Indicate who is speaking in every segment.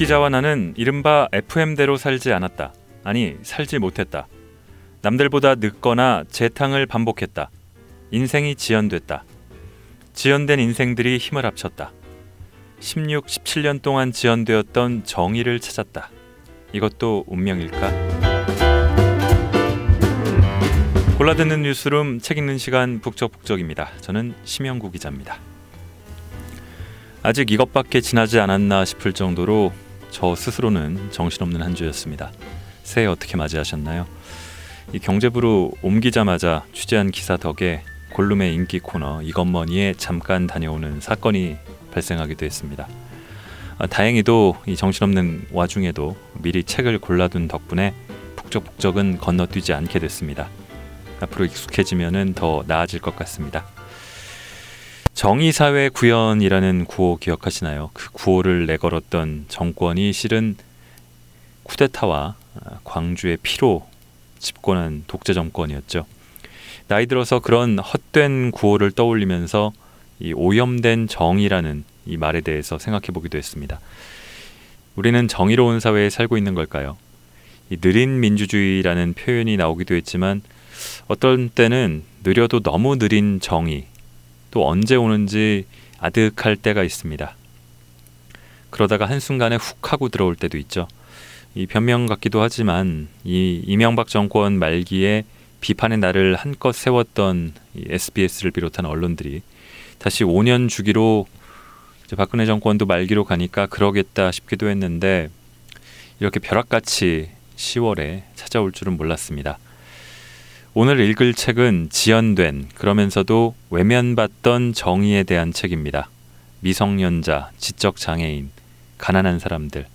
Speaker 1: 기자와 나는 이른바 FM대로 살지 않았다. 아니, 살지 못했다. 남들보다 늦거나 재탕을 반복했다. 인생이 지연됐다. 지연된 인생들이 힘을 합쳤다. 16, 17년 동안 지연되었던 정의를 찾았다. 이것도 운명일까? 골라듣는 뉴스룸 책 읽는 시간 북적북적입니다. 저는 심영구 기자입니다. 아직 이것밖에 지나지 않았나 싶을 정도로 저 스스로는 정신없는 한 주였습니다. 새해 어떻게 맞이하셨나요? 이 경제부로 옮기자마자 취재한 기사 덕에 골룸의 인기 코너 이것머니에 잠깐 다녀오는 사건이 발생하기도 했습니다. 아, 다행히도 이 정신없는 와중에도 미리 책을 골라둔 덕분에 북적북적은 건너뛰지 않게 됐습니다. 앞으로 익숙해지면 더 나아질 것 같습니다. 정의사회 구현이라는 구호 기억하시나요? 그 구호를 내걸었던 정권이 실은 쿠데타와 광주의 피로 집권한 독재 정권이었죠. 나이 들어서 그런 헛된 구호를 떠올리면서 이 오염된 정의라는 이 말에 대해서 생각해 보기도 했습니다. 우리는 정의로운 사회에 살고 있는 걸까요? 이 느린 민주주의라는 표현이 나오기도 했지만 어떤 때는 느려도 너무 느린 정의 또 언제 오는지 아득할 때가 있습니다. 그러다가 한순간에 훅 하고 들어올 때도 있죠. 이 변명 같기도 하지만 이 이명박 정권 말기에 비판의 날을 한껏 세웠던 SBS를 비롯한 언론들이 다시 5년 주기로 박근혜 정권도 말기로 가니까 그러겠다 싶기도 했는데 이렇게 벼락같이 10월에 찾아올 줄은 몰랐습니다. 오늘 읽을 책은 지연된 그러면서도 외면받던 정의에 대한 책입니다. 미성년자, 지적 장애인, 가난한 사람들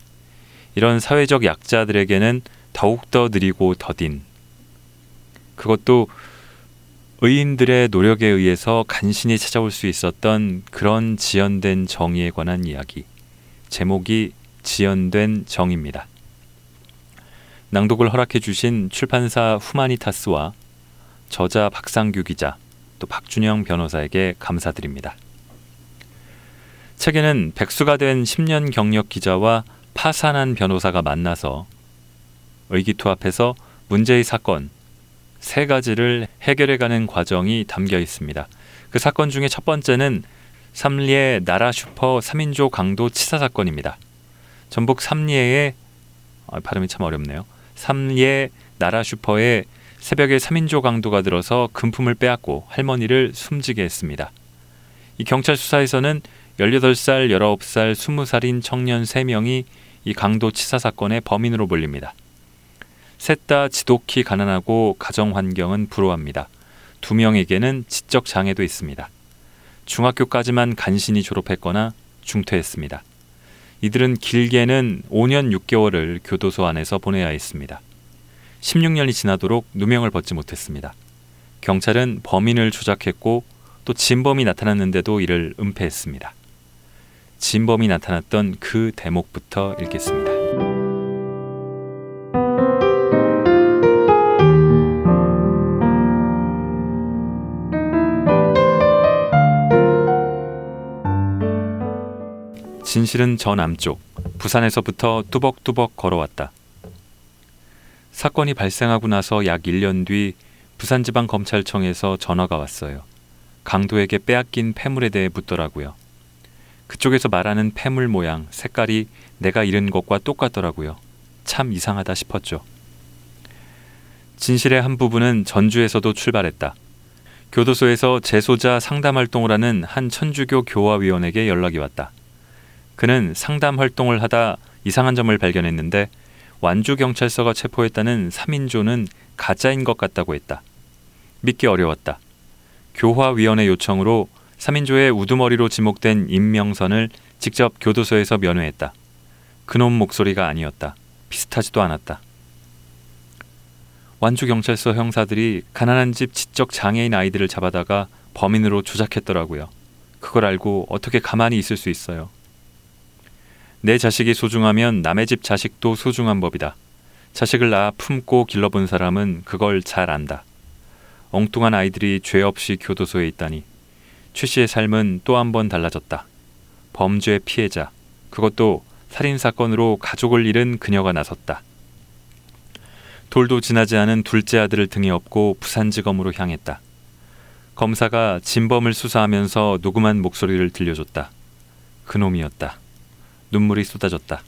Speaker 1: 이런 사회적 약자들에게는 더욱더 느리고 더딘 그것도 의인들의 노력에 의해서 간신히 찾아올 수 있었던 그런 지연된 정의에 관한 이야기. 제목이 지연된 정입니다. 낭독을 허락해 주신 출판사 후마니타스와 저자 박상규 기자, 또 박준영 변호사에게 감사드립니다. 책에는 백수가 된 10년 경력 기자와 파산한 변호사가 만나서 의기투합해서 문제의 사건 세 가지를 해결해가는 과정이 담겨 있습니다. 그 사건 중에 첫 번째는 삼례 나라 슈퍼 3인조 강도 치사 사건입니다. 전북 삼례 아, 발음이 참 어렵네요. 삼례 나라 슈퍼에 새벽에 3인조 강도가 들어서 금품을 빼앗고 할머니를 숨지게 했습니다. 이 경찰 수사에서는 18살, 19살, 20살인 청년 3명이 이 강도 치사 사건의 범인으로 몰립니다. 셋 다 지독히 가난하고 가정 환경은 불우합니다. 두 명에게는 지적 장애도 있습니다. 중학교까지만 간신히 졸업했거나 중퇴했습니다. 이들은 길게는 5년 6개월을 교도소 안에서 보내야 했습니다. 16년이 지나도록 누명을 벗지 못했습니다. 경찰은 범인을 조작했고 또 진범이 나타났는데도 이를 은폐했습니다. 진범이 나타났던 그 대목부터 읽겠습니다. 진실은 저 남쪽 부산에서부터 뚜벅뚜벅 걸어왔다. 사건이 발생하고 나서 약 1년 뒤 부산지방검찰청에서 전화가 왔어요. 강도에게 빼앗긴 폐물에 대해 묻더라고요. 그쪽에서 말하는 폐물 모양, 색깔이 내가 잃은 것과 똑같더라고요. 참 이상하다 싶었죠. 진실의 한 부분은 전주에서도 출발했다. 교도소에서 재소자 상담 활동을 하는 한 천주교 교화위원에게 연락이 왔다. 그는 상담 활동을 하다 이상한 점을 발견했는데 완주 경찰서가 체포했다는 3인조는 가짜인 것 같다고 했다. 믿기 어려웠다. 교화위원회 요청으로 3인조의 우두머리로 지목된 임명선을 직접 교도소에서 면회했다. 그놈 목소리가 아니었다. 비슷하지도 않았다. 완주 경찰서 형사들이 가난한 집 지적 장애인 아이들을 잡아다가 범인으로 조작했더라고요. 그걸 알고 어떻게 가만히 있을 수 있어요. 내 자식이 소중하면 남의 집 자식도 소중한 법이다. 자식을 낳아 품고 길러본 사람은 그걸 잘 안다. 엉뚱한 아이들이 죄 없이 교도소에 있다니. 최 씨의 삶은 또 한 번 달라졌다. 범죄 피해자, 그것도 살인 사건으로 가족을 잃은 그녀가 나섰다. 돌도 지나지 않은 둘째 아들을 등에 업고 부산지검으로 향했다. 검사가 진범을 수사하면서 녹음한 목소리를 들려줬다. 그놈이었다. 눈물이 쏟아졌다.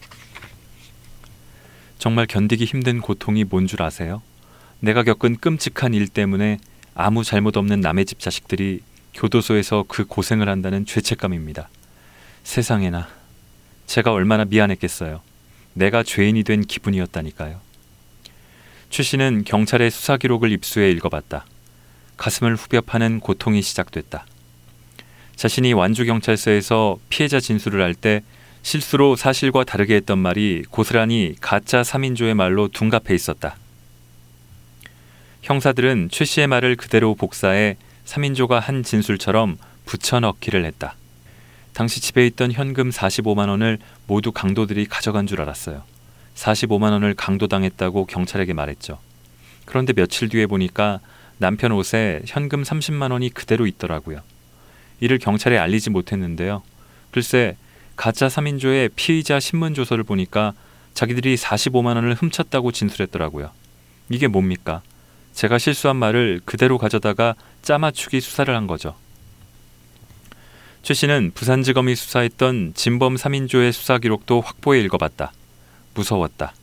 Speaker 1: 정말 견디기 힘든 고통이 뭔 줄 아세요? 내가 겪은 끔찍한 일 때문에 아무 잘못 없는 남의 집 자식들이 교도소에서 그 고생을 한다는 죄책감입니다. 세상에나 제가 얼마나 미안했겠어요. 내가 죄인이 된 기분이었다니까요. 최 씨는 경찰의 수사 기록을 입수해 읽어봤다. 가슴을 후벼 파는 고통이 시작됐다. 자신이 완주 경찰서에서 피해자 진술을 할 때 실수로 사실과 다르게 했던 말이 고스란히 가짜 3인조의 말로 둔갑해 있었다. 형사들은 최 씨의 말을 그대로 복사해 3인조가 한 진술처럼 붙여넣기를 했다. 당시 집에 있던 현금 45만 원을 모두 강도들이 가져간 줄 알았어요. 45만 원을 강도당했다고 경찰에게 말했죠. 그런데 며칠 뒤에 보니까 남편 옷에 현금 30만 원이 그대로 있더라고요. 이를 경찰에 알리지 못했는데요. 글쎄 가짜 3인조의 피의자 신문 조서를 보니까 자기들이 45만 원을 훔쳤다고 진술했더라고요. 이게 뭡니까? 제가 실수한 말을 그대로 가져다가 짜맞추기 수사를 한 거죠. 최 씨는 부산지검이 수사했던 진범 3인조의 수사 기록도 확보해 읽어봤다. 무서웠다.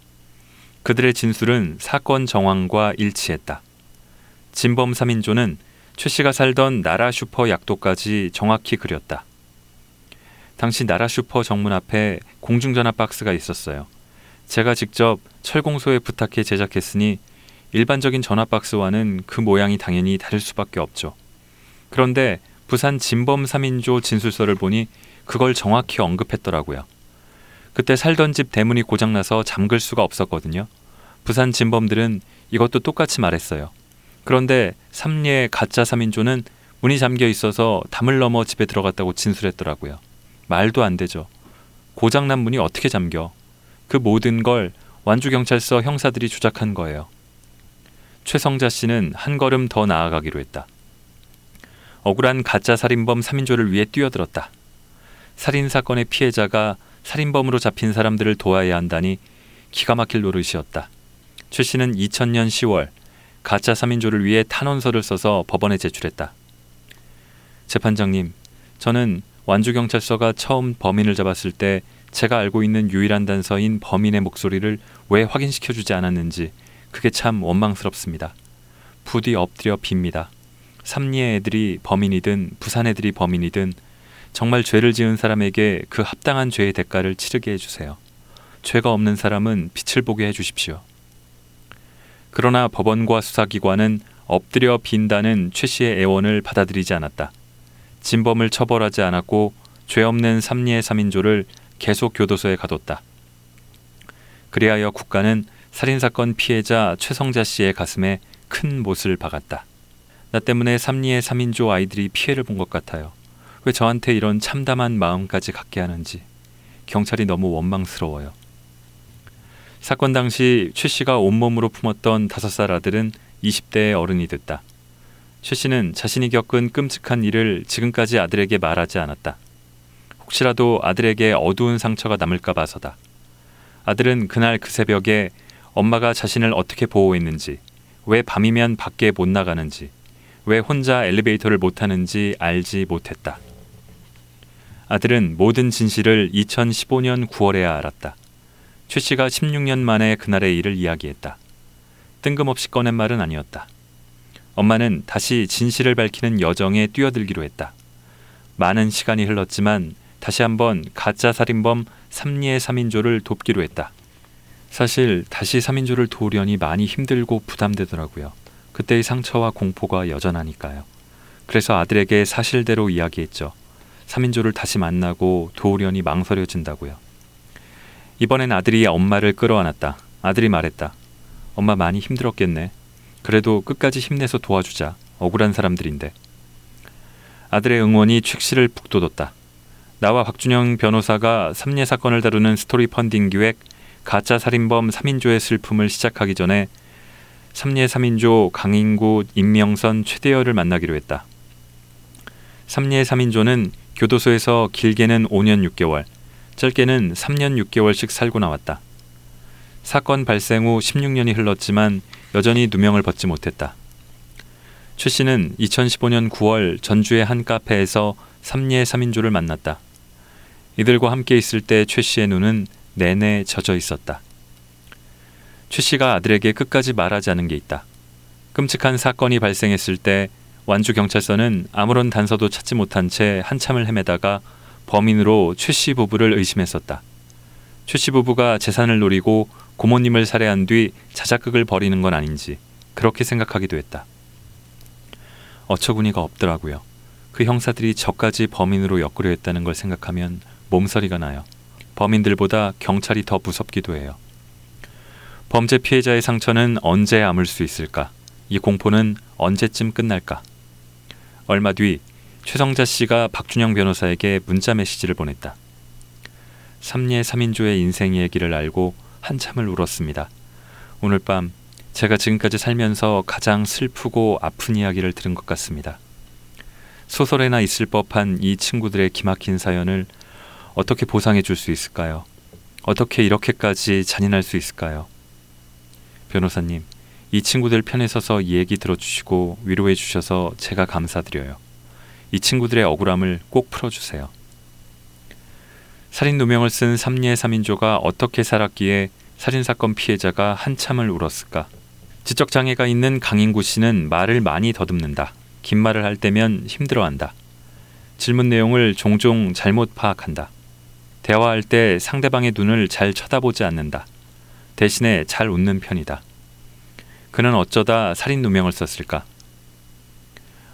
Speaker 1: 그들의 진술은 사건 정황과 일치했다. 진범 3인조는 최 씨가 살던 나라 슈퍼 약도까지 정확히 그렸다. 당시 나라 슈퍼 정문 앞에 공중전화 박스가 있었어요. 제가 직접 철공소에 부탁해 제작했으니 일반적인 전화 박스와는 그 모양이 당연히 다를 수밖에 없죠. 그런데 부산 진범 3인조 진술서를 보니 그걸 정확히 언급했더라고요. 그때 살던 집 대문이 고장나서 잠글 수가 없었거든요. 부산 진범들은 이것도 똑같이 말했어요. 그런데 삼리의 가짜 3인조는 문이 잠겨 있어서 담을 넘어 집에 들어갔다고 진술했더라고요. 말도 안 되죠. 고장난 문이 어떻게 잠겨? 그 모든 걸 완주경찰서 형사들이 조작한 거예요. 최성자 씨는 한 걸음 더 나아가기로 했다. 억울한 가짜 살인범 3인조를 위해 뛰어들었다. 살인 사건의 피해자가 살인범으로 잡힌 사람들을 도와야 한다니 기가 막힐 노릇이었다. 최 씨는 2000년 10월 가짜 3인조를 위해 탄원서를 써서 법원에 제출했다. 재판장님, 저는 완주경찰서가 처음 범인을 잡았을 때 제가 알고 있는 유일한 단서인 범인의 목소리를 왜 확인시켜주지 않았는지 그게 참 원망스럽습니다. 부디 엎드려 빕니다. 삼리의 애들이 범인이든 부산 애들이 범인이든 정말 죄를 지은 사람에게 그 합당한 죄의 대가를 치르게 해주세요. 죄가 없는 사람은 빛을 보게 해주십시오. 그러나 법원과 수사기관은 엎드려 빈다는 최 씨의 애원을 받아들이지 않았다. 진범을 처벌하지 않았고 죄 없는 삼리의 3인조를 계속 교도소에 가뒀다. 그리하여 국가는 살인사건 피해자 최성자 씨의 가슴에 큰 못을 박았다. 나 때문에 삼리의 3인조 아이들이 피해를 본 것 같아요. 왜 저한테 이런 참담한 마음까지 갖게 하는지 경찰이 너무 원망스러워요. 사건 당시 최 씨가 온몸으로 품었던 다섯 살 아들은 20대의 어른이 됐다. 최 씨는 자신이 겪은 끔찍한 일을 지금까지 아들에게 말하지 않았다. 혹시라도 아들에게 어두운 상처가 남을까 봐서다. 아들은 그날 그 새벽에 엄마가 자신을 어떻게 보호했는지, 왜 밤이면 밖에 못 나가는지, 왜 혼자 엘리베이터를 못 타는지 알지 못했다. 아들은 모든 진실을 2015년 9월에야 알았다. 최 씨가 16년 만에 그날의 일을 이야기했다. 뜬금없이 꺼낸 말은 아니었다. 엄마는 다시 진실을 밝히는 여정에 뛰어들기로 했다. 많은 시간이 흘렀지만 다시 한번 가짜 살인범 삼리의 3인조를 돕기로 했다. 사실 다시 3인조를 도우려니 많이 힘들고 부담되더라고요. 그때의 상처와 공포가 여전하니까요. 그래서 아들에게 사실대로 이야기했죠. 3인조를 다시 만나고 도우려니 망설여진다고요. 이번엔 아들이 엄마를 끌어안았다. 아들이 말했다. 엄마 많이 힘들었겠네. 그래도 끝까지 힘내서 도와주자. 억울한 사람들인데. 아들의 응원이 최 씨를 북돋웠다. 나와 박준영 변호사가 삼례 사건을 다루는 스토리 펀딩 기획 가짜 살인범 3인조의 슬픔을 시작하기 전에 삼례 3인조 강인구 임명선 최대열을 만나기로 했다. 삼례 3인조는 교도소에서 길게는 5년 6개월, 짧게는 3년 6개월씩 살고 나왔다. 사건 발생 후 16년이 흘렀지만 여전히 누명을 벗지 못했다. 최 씨는 2015년 9월 전주의 한 카페에서 삼례 3인조를 만났다. 이들과 함께 있을 때 최 씨의 눈은 내내 젖어 있었다. 최 씨가 아들에게 끝까지 말하지 않은 게 있다. 끔찍한 사건이 발생했을 때 완주 경찰서는 아무런 단서도 찾지 못한 채 한참을 헤매다가 범인으로 최 씨 부부를 의심했었다. 최 씨 부부가 재산을 노리고 고모님을 살해한 뒤 자작극을 벌이는 건 아닌지 그렇게 생각하기도 했다. 어처구니가 없더라고요. 그 형사들이 저까지 범인으로 엮으려 했다는 걸 생각하면 몸서리가 나요. 범인들보다 경찰이 더 무섭기도 해요. 범죄 피해자의 상처는 언제 아물 수 있을까? 이 공포는 언제쯤 끝날까? 얼마 뒤 최성자 씨가 박준영 변호사에게 문자 메시지를 보냈다. 삼례 3인조의 인생 얘기를 알고 한참을 울었습니다. 오늘 밤 제가 지금까지 살면서 가장 슬프고 아픈 이야기를 들은 것 같습니다. 소설에나 있을 법한 이 친구들의 기막힌 사연을 어떻게 보상해 줄 수 있을까요? 어떻게 이렇게까지 잔인할 수 있을까요? 변호사님, 이 친구들 편에 서서 이 얘기 들어주시고 위로해 주셔서 제가 감사드려요. 이 친구들의 억울함을 꼭 풀어주세요. 살인 누명을 쓴 삼례 3인조가 어떻게 살았기에 살인사건 피해자가 한참을 울었을까? 지적 장애가 있는 강인구 씨는 말을 많이 더듬는다. 긴 말을 할 때면 힘들어한다. 질문 내용을 종종 잘못 파악한다. 대화할 때 상대방의 눈을 잘 쳐다보지 않는다. 대신에 잘 웃는 편이다. 그는 어쩌다 살인 누명을 썼을까?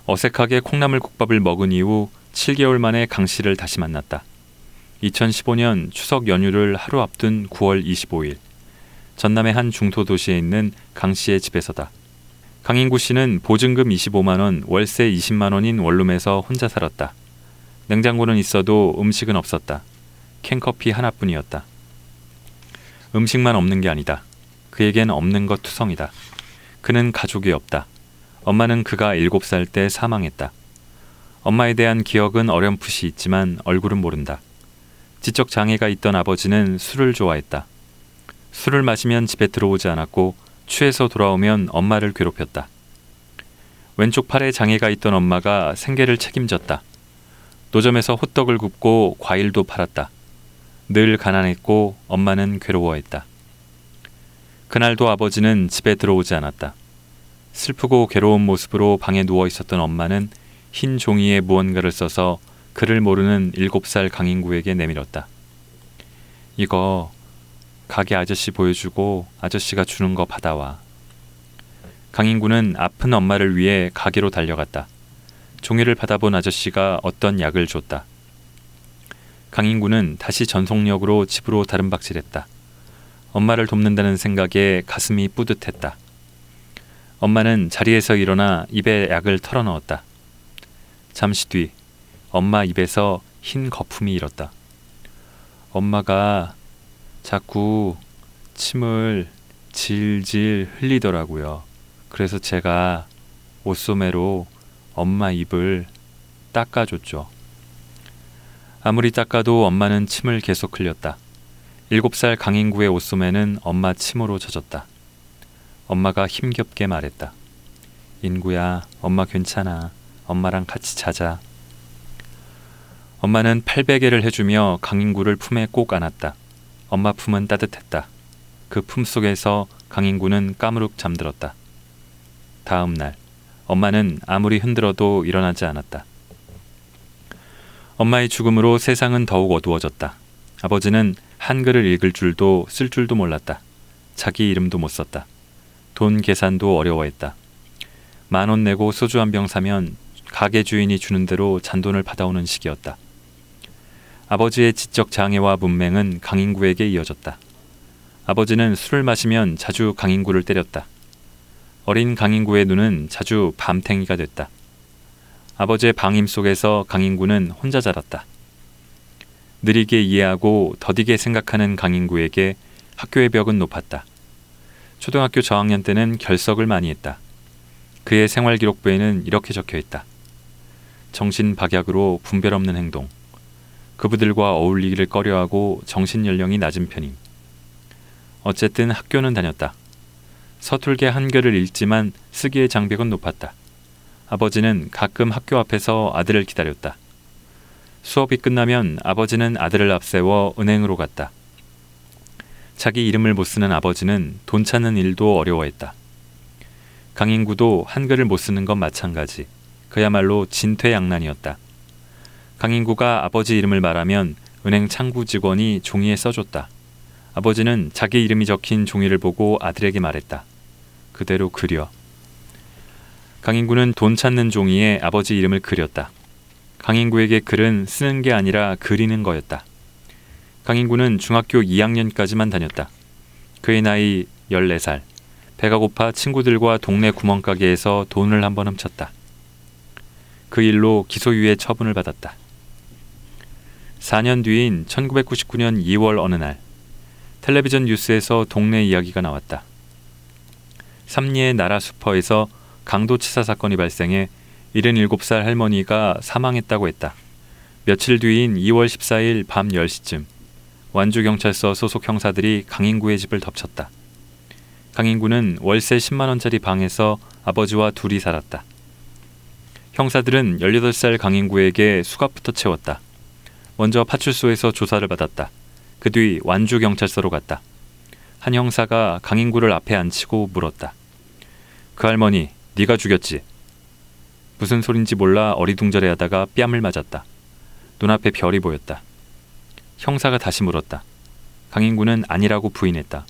Speaker 1: 어색하게 콩나물 국밥을 먹은 이후 7개월 만에 강 씨를 다시 만났다. 2015년 추석 연휴를 하루 앞둔 9월 25일. 전남의 한 중도 도시에 있는 강 씨의 집에서다. 강인구 씨는 보증금 25만 원, 월세 20만 원인 원룸에서 혼자 살았다. 냉장고는 있어도 음식은 없었다. 캔커피 하나뿐이었다. 음식만 없는 게 아니다. 그에겐 없는 것 투성이다. 그는 가족이 없다. 엄마는 그가 7살 때 사망했다. 엄마에 대한 기억은 어렴풋이 있지만 얼굴은 모른다. 지적 장애가 있던 아버지는 술을 좋아했다. 술을 마시면 집에 들어오지 않았고 취해서 돌아오면 엄마를 괴롭혔다. 왼쪽 팔에 장애가 있던 엄마가 생계를 책임졌다. 노점에서 호떡을 굽고 과일도 팔았다. 늘 가난했고 엄마는 괴로워했다. 그날도 아버지는 집에 들어오지 않았다. 슬프고 괴로운 모습으로 방에 누워 있었던 엄마는 흰 종이에 무언가를 써서 그를 모르는 일곱 살 강인구에게 내밀었다. 이거 가게 아저씨 보여주고 아저씨가 주는 거 받아와. 강인구는 아픈 엄마를 위해 가게로 달려갔다. 종이를 받아본 아저씨가 어떤 약을 줬다. 강인구는 다시 전속력으로 집으로 다른박질했다. 엄마를 돕는다는 생각에 가슴이 뿌듯했다. 엄마는 자리에서 일어나 입에 약을 털어넣었다. 잠시 뒤 엄마 입에서 흰 거품이 일었다. 엄마가 자꾸 침을 질질 흘리더라고요. 그래서 제가 옷소매로 엄마 입을 닦아줬죠. 아무리 닦아도 엄마는 침을 계속 흘렸다. 일곱 살 강인구의 옷소매는 엄마 침으로 젖었다. 엄마가 힘겹게 말했다. 인구야, 엄마 괜찮아. 엄마랑 같이 자자. 엄마는 팔베개를 해주며 강인구를 품에 꼭 안았다. 엄마 품은 따뜻했다. 그 품 속에서 강인구는 까무룩 잠들었다. 다음 날, 엄마는 아무리 흔들어도 일어나지 않았다. 엄마의 죽음으로 세상은 더욱 어두워졌다. 아버지는 한글을 읽을 줄도 쓸 줄도 몰랐다. 자기 이름도 못 썼다. 돈 계산도 어려워했다. 만 원 내고 소주 한 병 사면 가게 주인이 주는 대로 잔돈을 받아오는 시기였다. 아버지의 지적 장애와 문맹은 강인구에게 이어졌다. 아버지는 술을 마시면 자주 강인구를 때렸다. 어린 강인구의 눈은 자주 밤탱이가 됐다. 아버지의 방임 속에서 강인구는 혼자 자랐다. 느리게 이해하고 더디게 생각하는 강인구에게 학교의 벽은 높았다. 초등학교 저학년 때는 결석을 많이 했다. 그의 생활 기록부에는 이렇게 적혀 있다. 정신 박약으로 분별 없는 행동. 그부들과 어울리기를 꺼려하고 정신 연령이 낮은 편임. 어쨌든 학교는 다녔다. 서툴게 한글을 읽지만 쓰기의 장벽은 높았다. 아버지는 가끔 학교 앞에서 아들을 기다렸다. 수업이 끝나면 아버지는 아들을 앞세워 은행으로 갔다. 자기 이름을 못 쓰는 아버지는 돈 찾는 일도 어려워했다. 강인구도 한글을 못 쓰는 건 마찬가지. 그야말로 진퇴양난이었다. 강인구가 아버지 이름을 말하면 은행 창구 직원이 종이에 써줬다. 아버지는 자기 이름이 적힌 종이를 보고 아들에게 말했다. 그대로 그려. 강인구는 돈 찾는 종이에 아버지 이름을 그렸다. 강인구에게 글은 쓰는 게 아니라 그리는 거였다. 강인구는 중학교 2학년까지만 다녔다. 그의 나이 14살. 배가 고파 친구들과 동네 구멍가게에서 돈을 한 번 훔쳤다. 그 일로 기소유예 처분을 받았다. 4년 뒤인 1999년 2월 어느 날 텔레비전 뉴스에서 동네 이야기가 나왔다. 삼리의 나라 슈퍼에서 강도 치사 사건이 발생해 77살 할머니가 사망했다고 했다. 며칠 뒤인 2월 14일 밤 10시쯤 완주경찰서 소속 형사들이 강인구의 집을 덮쳤다. 강인구는 월세 10만 원짜리 방에서 아버지와 둘이 살았다. 형사들은 18살 강인구에게 수갑부터 채웠다. 먼저 파출소에서 조사를 받았다. 그 뒤 완주경찰서로 갔다. 한 형사가 강인구를 앞에 앉히고 물었다. 그 할머니, 네가 죽였지? 무슨 소린지 몰라 어리둥절해하다가 뺨을 맞았다. 눈앞에 별이 보였다. 형사가 다시 물었다. 강인구는 아니라고 부인했다.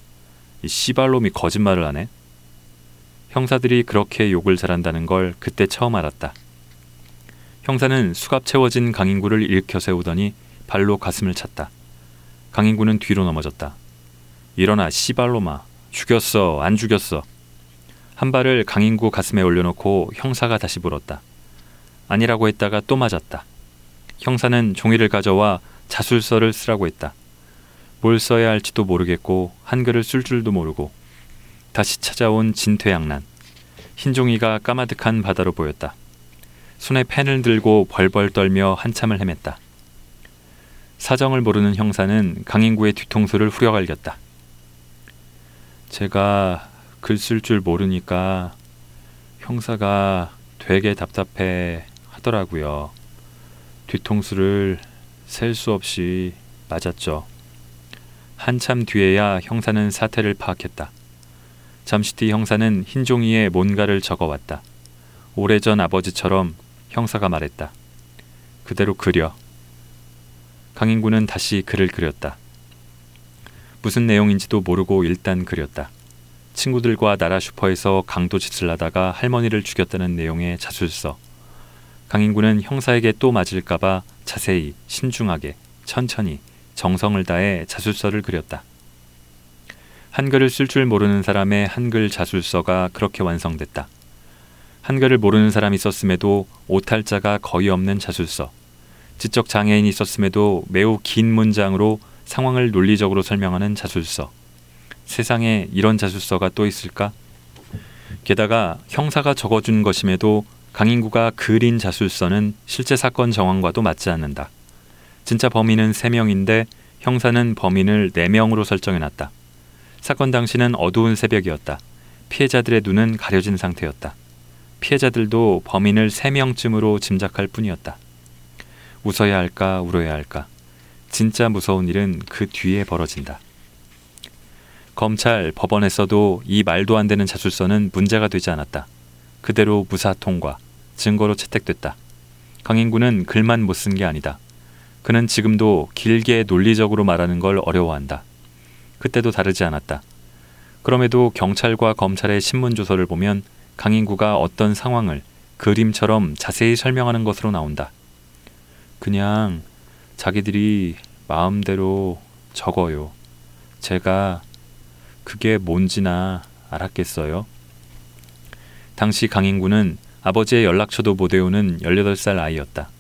Speaker 1: 이 씨발놈이 거짓말을 하네. 형사들이 그렇게 욕을 잘한다는 걸 그때 처음 알았다. 형사는 수갑 채워진 강인구를 일으켜 세우더니 발로 가슴을 찼다. 강인구는 뒤로 넘어졌다. 일어나 씨발놈아. 죽였어. 안 죽였어. 한 발을 강인구 가슴에 올려놓고 형사가 다시 물었다. 아니라고 했다가 또 맞았다. 형사는 종이를 가져와 자술서를 쓰라고 했다. 뭘 써야 할지도 모르겠고 한글을 쓸 줄도 모르고 다시 찾아온 진퇴양난. 흰 종이가 까마득한 바다로 보였다. 손에 펜을 들고 벌벌 떨며 한참을 헤맸다. 사정을 모르는 형사는 강인구의 뒤통수를 후려갈겼다. 제가 글 쓸 줄 모르니까 형사가 되게 답답해 하더라고요. 뒤통수를 셀 수 없이 맞았죠. 한참 뒤에야 형사는 사태를 파악했다. 잠시 뒤 형사는 흰 종이에 뭔가를 적어왔다. 오래전 아버지처럼 형사가 말했다. 그대로 그려. 강인구는 다시 글을 그렸다. 무슨 내용인지도 모르고 일단 그렸다. 친구들과 나라 슈퍼에서 강도 짓을 하다가 할머니를 죽였다는 내용의 자술서. 강인구는 형사에게 또 맞을까봐 자세히, 신중하게, 천천히, 정성을 다해 자술서를 그렸다. 한글을 쓸 줄 모르는 사람의 한글 자술서가 그렇게 완성됐다. 한글을 모르는 사람이 썼음에도 오탈자가 거의 없는 자술서. 지적 장애인이 있었음에도 매우 긴 문장으로 상황을 논리적으로 설명하는 자술서. 세상에 이런 자술서가 또 있을까? 게다가 형사가 적어준 것임에도 강인구가 그린 자술서는 실제 사건 정황과도 맞지 않는다. 진짜 범인은 3명인데 형사는 범인을 4명으로 설정해놨다. 사건 당시는 어두운 새벽이었다. 피해자들의 눈은 가려진 상태였다. 피해자들도 범인을 3명쯤으로 짐작할 뿐이었다. 웃어야 할까, 울어야 할까. 진짜 무서운 일은 그 뒤에 벌어진다. 검찰, 법원에서도 이 말도 안 되는 자술서는 문제가 되지 않았다. 그대로 무사 통과, 증거로 채택됐다. 강인구는 글만 못 쓴 게 아니다. 그는 지금도 길게 논리적으로 말하는 걸 어려워한다. 그때도 다르지 않았다. 그럼에도 경찰과 검찰의 신문 조서를 보면 강인구가 어떤 상황을 그림처럼 자세히 설명하는 것으로 나온다. 그냥 자기들이 마음대로 적어요. 제가 그게 뭔지나 알았겠어요. 당시 강인구는 아버지의 연락처도 못 외우는 18살 아이였다.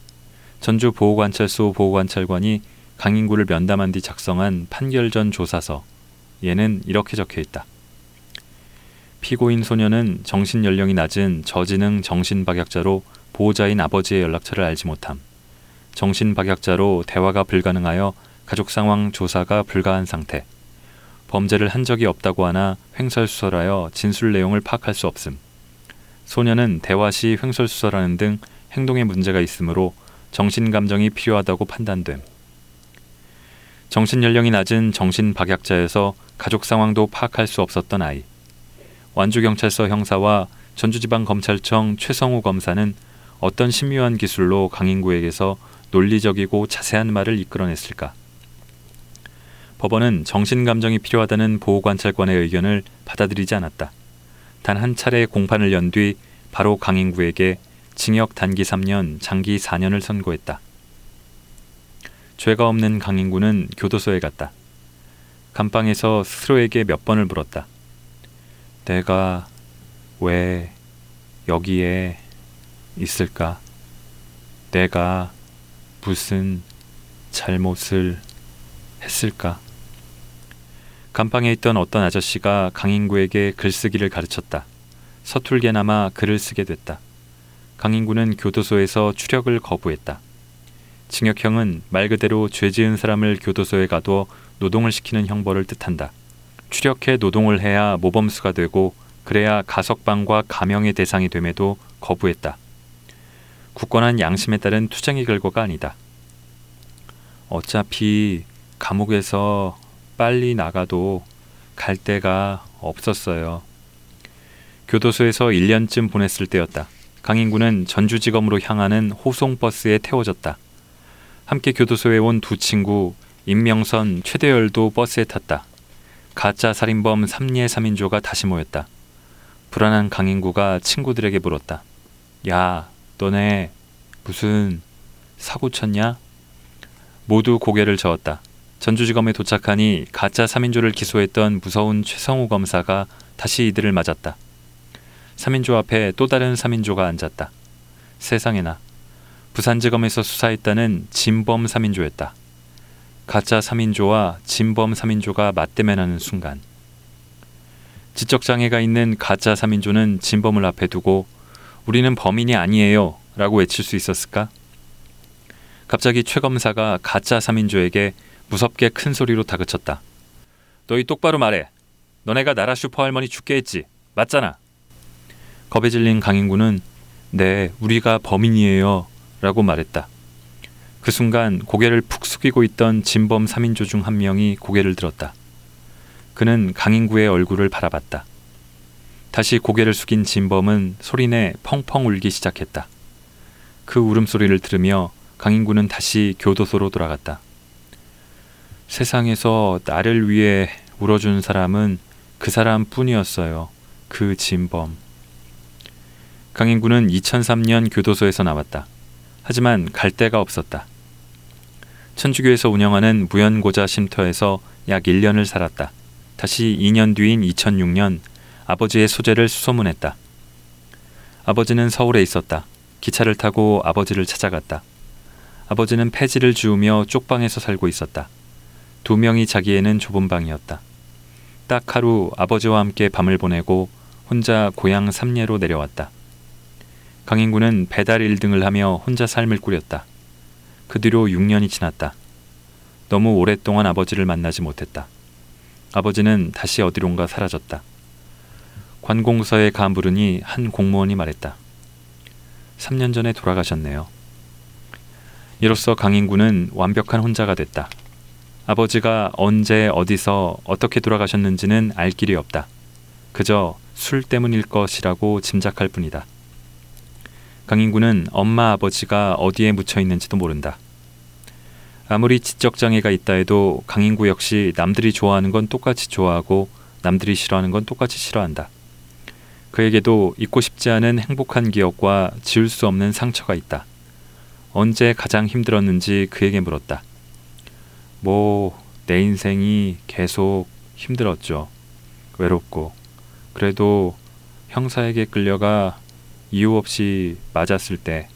Speaker 1: 전주 보호관찰소 보호관찰관이 강인구를 면담한 뒤 작성한 판결 전 조사서. 얘는 이렇게 적혀 있다. 피고인 소녀는 정신 연령이 낮은 저지능 정신박약자로 보호자인 아버지의 연락처를 알지 못함. 정신박약자로 대화가 불가능하여 가족 상황 조사가 불가한 상태. 범죄를 한 적이 없다고 하나 횡설수설하여 진술 내용을 파악할 수 없음. 소년은 대화 시 횡설수설하는 등 행동에 문제가 있으므로 정신 감정이 필요하다고 판단됨. 정신 연령이 낮은 정신 박약자여서 가족 상황도 파악할 수 없었던 아이. 완주경찰서 형사와 전주지방검찰청 최성우 검사는 어떤 신묘한 기술로 강인구에게서 논리적이고 자세한 말을 이끌어냈을까? 법원은 정신감정이 필요하다는 보호관찰관의 의견을 받아들이지 않았다. 단 한 차례 공판을 연 뒤 바로 강인구에게 징역 단기 3년, 장기 4년을 선고했다. 죄가 없는 강인구는 교도소에 갔다. 감방에서 스스로에게 몇 번을 물었다. 내가 왜 여기에 있을까? 내가 무슨 잘못을 했을까? 감방에 있던 어떤 아저씨가 강인구에게 글쓰기를 가르쳤다. 서툴게나마 글을 쓰게 됐다. 강인구는 교도소에서 추력을 거부했다. 징역형은 말 그대로 죄 지은 사람을 교도소에 가둬 노동을 시키는 형벌을 뜻한다. 추력해 노동을 해야 모범수가 되고 그래야 가석방과 감형의 대상이 됨에도 거부했다. 굳건한 양심에 따른 투쟁의 결과가 아니다. 어차피 감옥에서 빨리 나가도 갈 데가 없었어요. 교도소에서 1년쯤 보냈을 때였다. 강인구는 전주지검으로 향하는 호송버스에 태워졌다. 함께 교도소에 온 두 친구 임명선, 최대열도 버스에 탔다. 가짜 살인범 3예 3인조가 다시 모였다. 불안한 강인구가 친구들에게 물었다. 야, 너네 무슨 사고 쳤냐? 모두 고개를 저었다. 전주지검에 도착하니 가짜 3인조를 기소했던 무서운 최성우 검사가 다시 이들을 맞았다. 3인조 앞에 또 다른 3인조가 앉았다. 세상에나 부산지검에서 수사했다는 진범 3인조였다. 가짜 3인조와 진범 3인조가 맞대면하는 순간 지적 장애가 있는 가짜 3인조는 진범을 앞에 두고 우리는 범인이 아니에요 라고 외칠 수 있었을까? 갑자기 최 검사가 가짜 3인조에게 무섭게 큰 소리로 다그쳤다. 너희 똑바로 말해. 너네가 나라 슈퍼 할머니 죽게 했지. 맞잖아. 겁에 질린 강인구는 네, 우리가 범인이에요. 라고 말했다. 그 순간 고개를 푹 숙이고 있던 진범 3인조 중 한 명이 고개를 들었다. 그는 강인구의 얼굴을 바라봤다. 다시 고개를 숙인 진범은 소리내 펑펑 울기 시작했다. 그 울음소리를 들으며 강인구는 다시 교도소로 돌아갔다. 세상에서 나를 위해 울어준 사람은 그 사람 뿐이었어요. 그 진범. 강인구는 2003년 교도소에서 나왔다. 하지만 갈 데가 없었다. 천주교에서 운영하는 무연고자 쉼터에서 약 1년을 살았다. 다시 2년 뒤인 2006년 아버지의 소재를 수소문했다. 아버지는 서울에 있었다. 기차를 타고 아버지를 찾아갔다. 아버지는 폐지를 주우며 쪽방에서 살고 있었다. 두 명이 자기에는 좁은 방이었다. 딱 하루 아버지와 함께 밤을 보내고 혼자 고향 삼례로 내려왔다. 강인구는 배달 1등을 하며 혼자 삶을 꾸렸다. 그 뒤로 6년이 지났다. 너무 오랫동안 아버지를 만나지 못했다. 아버지는 다시 어디론가 사라졌다. 관공서에 가 물으니 한 공무원이 말했다. 3년 전에 돌아가셨네요. 이로써 강인구는 완벽한 혼자가 됐다. 아버지가 언제 어디서 어떻게 돌아가셨는지는 알 길이 없다. 그저 술 때문일 것이라고 짐작할 뿐이다. 강인구는 엄마 아버지가 어디에 묻혀 있는지도 모른다. 아무리 지적 장애가 있다 해도 강인구 역시 남들이 좋아하는 건 똑같이 좋아하고 남들이 싫어하는 건 똑같이 싫어한다. 그에게도 잊고 싶지 않은 행복한 기억과 지울 수 없는 상처가 있다. 언제 가장 힘들었는지 그에게 물었다. 뭐, 내 인생이 계속 힘들었죠. 외롭고. 그래도 형사에게 끌려가 이유 없이 맞았을 때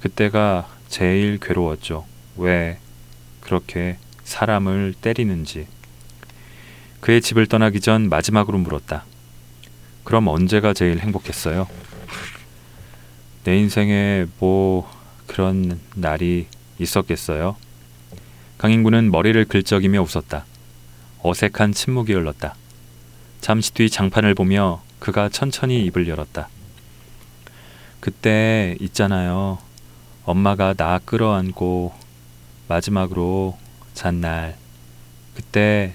Speaker 1: 그때가 제일 괴로웠죠. 왜 그렇게 사람을 때리는지. 그의 집을 떠나기 전 마지막으로 물었다. 그럼 언제가 제일 행복했어요? 내 인생에 뭐 그런 날이 있었겠어요? 강인구는 머리를 긁적이며 웃었다. 어색한 침묵이 흘렀다. 잠시 뒤 장판을 보며 그가 천천히 입을 열었다. 그때 있잖아요. 엄마가 나 끌어안고 마지막으로 잔 날. 그때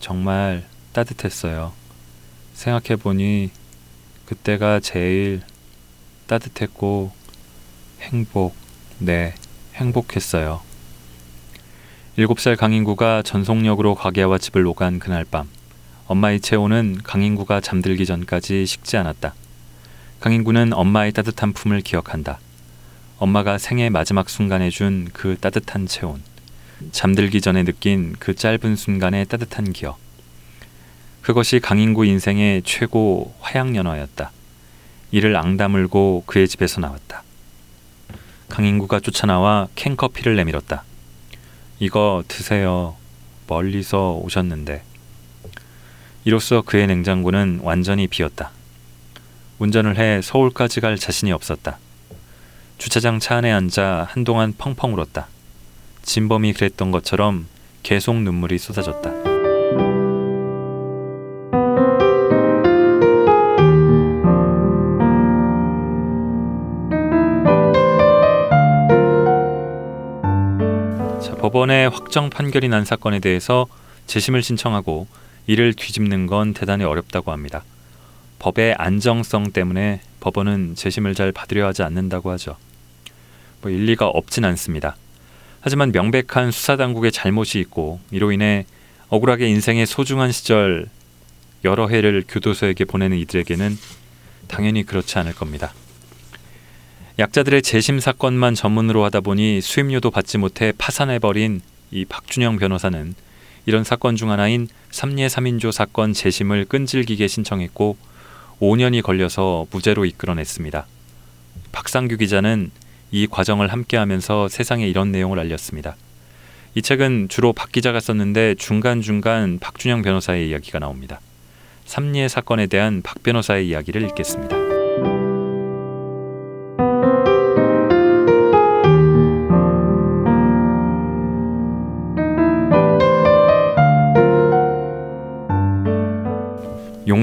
Speaker 1: 정말 따뜻했어요. 생각해보니 그때가 제일 따뜻했고 행복, 네, 행복했어요. 일곱 살 강인구가 전속력으로 가게와 집을 오간 그날 밤, 엄마의 체온은 강인구가 잠들기 전까지 식지 않았다. 강인구는 엄마의 따뜻한 품을 기억한다. 엄마가 생애 마지막 순간에 준 그 따뜻한 체온. 잠들기 전에 느낀 그 짧은 순간의 따뜻한 기억. 그것이 강인구 인생의 최고 화양연화였다. 이를 앙다물고 그의 집에서 나왔다. 강인구가 쫓아나와 캔커피를 내밀었다. 이거 드세요. 멀리서 오셨는데. 이로써 그의 냉장고는 완전히 비었다. 운전을 해 서울까지 갈 자신이 없었다. 주차장 차 안에 앉아 한동안 펑펑 울었다. 진범이 그랬던 것처럼 계속 눈물이 쏟아졌다. 자, 법원의 확정 판결이 난 사건에 대해서 재심을 신청하고 이를 뒤집는 건 대단히 어렵다고 합니다. 법의 안정성 때문에 법원은 재심을 잘 받으려 하지 않는다고 하죠. 뭐 일리가 없진 않습니다. 하지만 명백한 수사 당국의 잘못이 있고 이로 인해 억울하게 인생의 소중한 시절 여러 해를 교도소에게 보내는 이들에게는 당연히 그렇지 않을 겁니다. 약자들의 재심 사건만 전문으로 하다 보니 수임료도 받지 못해 파산해버린 이 박준영 변호사는 이런 사건 중 하나인 삼례 3인조 사건 재심을 끈질기게 신청했고 5년이 걸려서 무죄로 이끌어냈습니다. 박상규 기자는 이 과정을 함께하면서 세상에 이런 내용을 알렸습니다. 이 책은 주로 박 기자가 썼는데 중간중간 박준영 변호사의 이야기가 나옵니다. 삼리의 사건에 대한 박 변호사의 이야기를 읽겠습니다.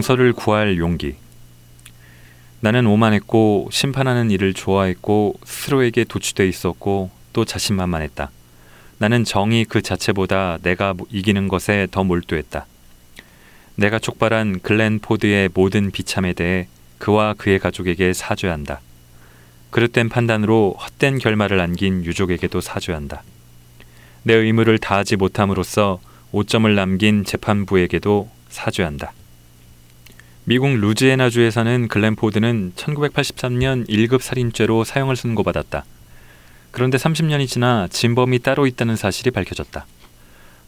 Speaker 1: 용서를 구할 용기 나는 오만했고 심판하는 일을 좋아했고 스스로에게 도취돼 있었고 또 자신만만했다. 나는 정의 그 자체보다 내가 이기는 것에 더 몰두했다. 내가 촉발한 글렌 포드의 모든 비참에 대해 그와 그의 가족에게 사죄한다. 그릇된 판단으로 헛된 결말을 안긴 유족에게도 사죄한다. 내 의무를 다하지 못함으로써 오점을 남긴 재판부에게도 사죄한다. 미국 루이지애나주에 사는 글렌 포드는 1983년 1급 살인죄로 사형을 선고받았다. 그런데 30년이 지나 진범이 따로 있다는 사실이 밝혀졌다.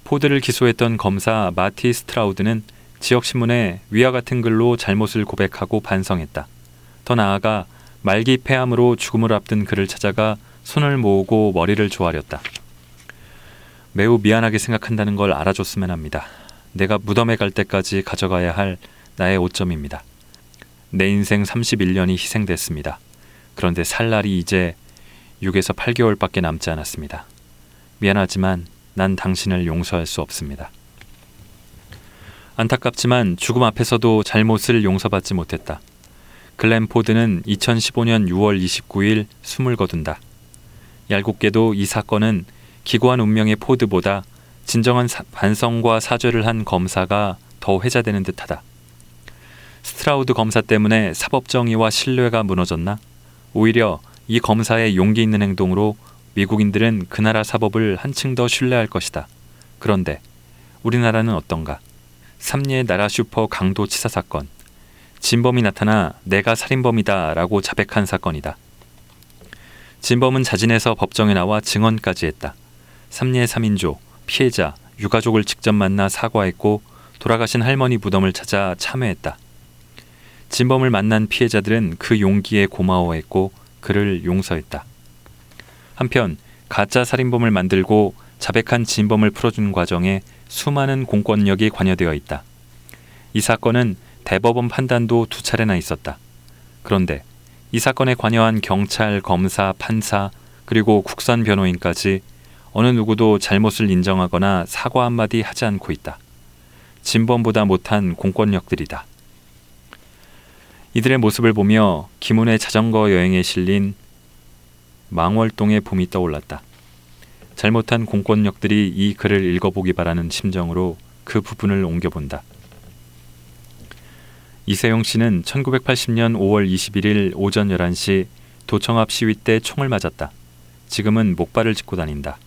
Speaker 1: 포드를 기소했던 검사 마티 스트라우드는 지역신문에 위와 같은 글로 잘못을 고백하고 반성했다. 더 나아가 말기 폐암으로 죽음을 앞둔 그를 찾아가 손을 모으고 머리를 조아렸다. 매우 미안하게 생각한다는 걸 알아줬으면 합니다. 내가 무덤에 갈 때까지 가져가야 할 나의 오점입니다. 내 인생 31년이 희생됐습니다. 그런데 살 날이 이제 6에서 8개월밖에 남지 않았습니다. 미안하지만 난 당신을 용서할 수 없습니다. 안타깝지만 죽음 앞에서도 잘못을 용서받지 못했다. 글렌 포드는 2015년 6월 29일 숨을 거둔다. 얄궂게도 이 사건은 기구한 운명의 포드보다 진정한 사, 반성과 사죄를 한 검사가 더 회자되는 듯하다. 스트라우드 검사 때문에 사법 정의와 신뢰가 무너졌나? 오히려 이 검사의 용기 있는 행동으로 미국인들은 그 나라 사법을 한층 더 신뢰할 것이다. 그런데 우리나라는 어떤가? 삼리의 나라 슈퍼 강도 치사 사건. 진범이 나타나 내가 살인범이다 라고 자백한 사건이다. 진범은 자진해서 법정에 나와 증언까지 했다. 삼리의 3인조, 피해자, 유가족을 직접 만나 사과했고 돌아가신 할머니 무덤을 찾아 참회했다. 진범을 만난 피해자들은 그 용기에 고마워했고 그를 용서했다. 한편 가짜 살인범을 만들고 자백한 진범을 풀어준 과정에 수많은 공권력이 관여되어 있다. 이 사건은 대법원 판단도 두 차례나 있었다. 그런데 이 사건에 관여한 경찰, 검사, 판사, 그리고 국선 변호인까지 어느 누구도 잘못을 인정하거나 사과 한마디 하지 않고 있다. 진범보다 못한 공권력들이다. 이들의 모습을 보며 김훈의 자전거 여행에 실린 망월동의 봄이 떠올랐다. 잘못한 공권력들이 이 글을 읽어보기 바라는 심정으로 그 부분을 옮겨본다. 이세용 씨는 1980년 5월 21일 오전 11시 도청 앞 시위 때 총을 맞았다. 지금은 목발을 짚고 다닌다.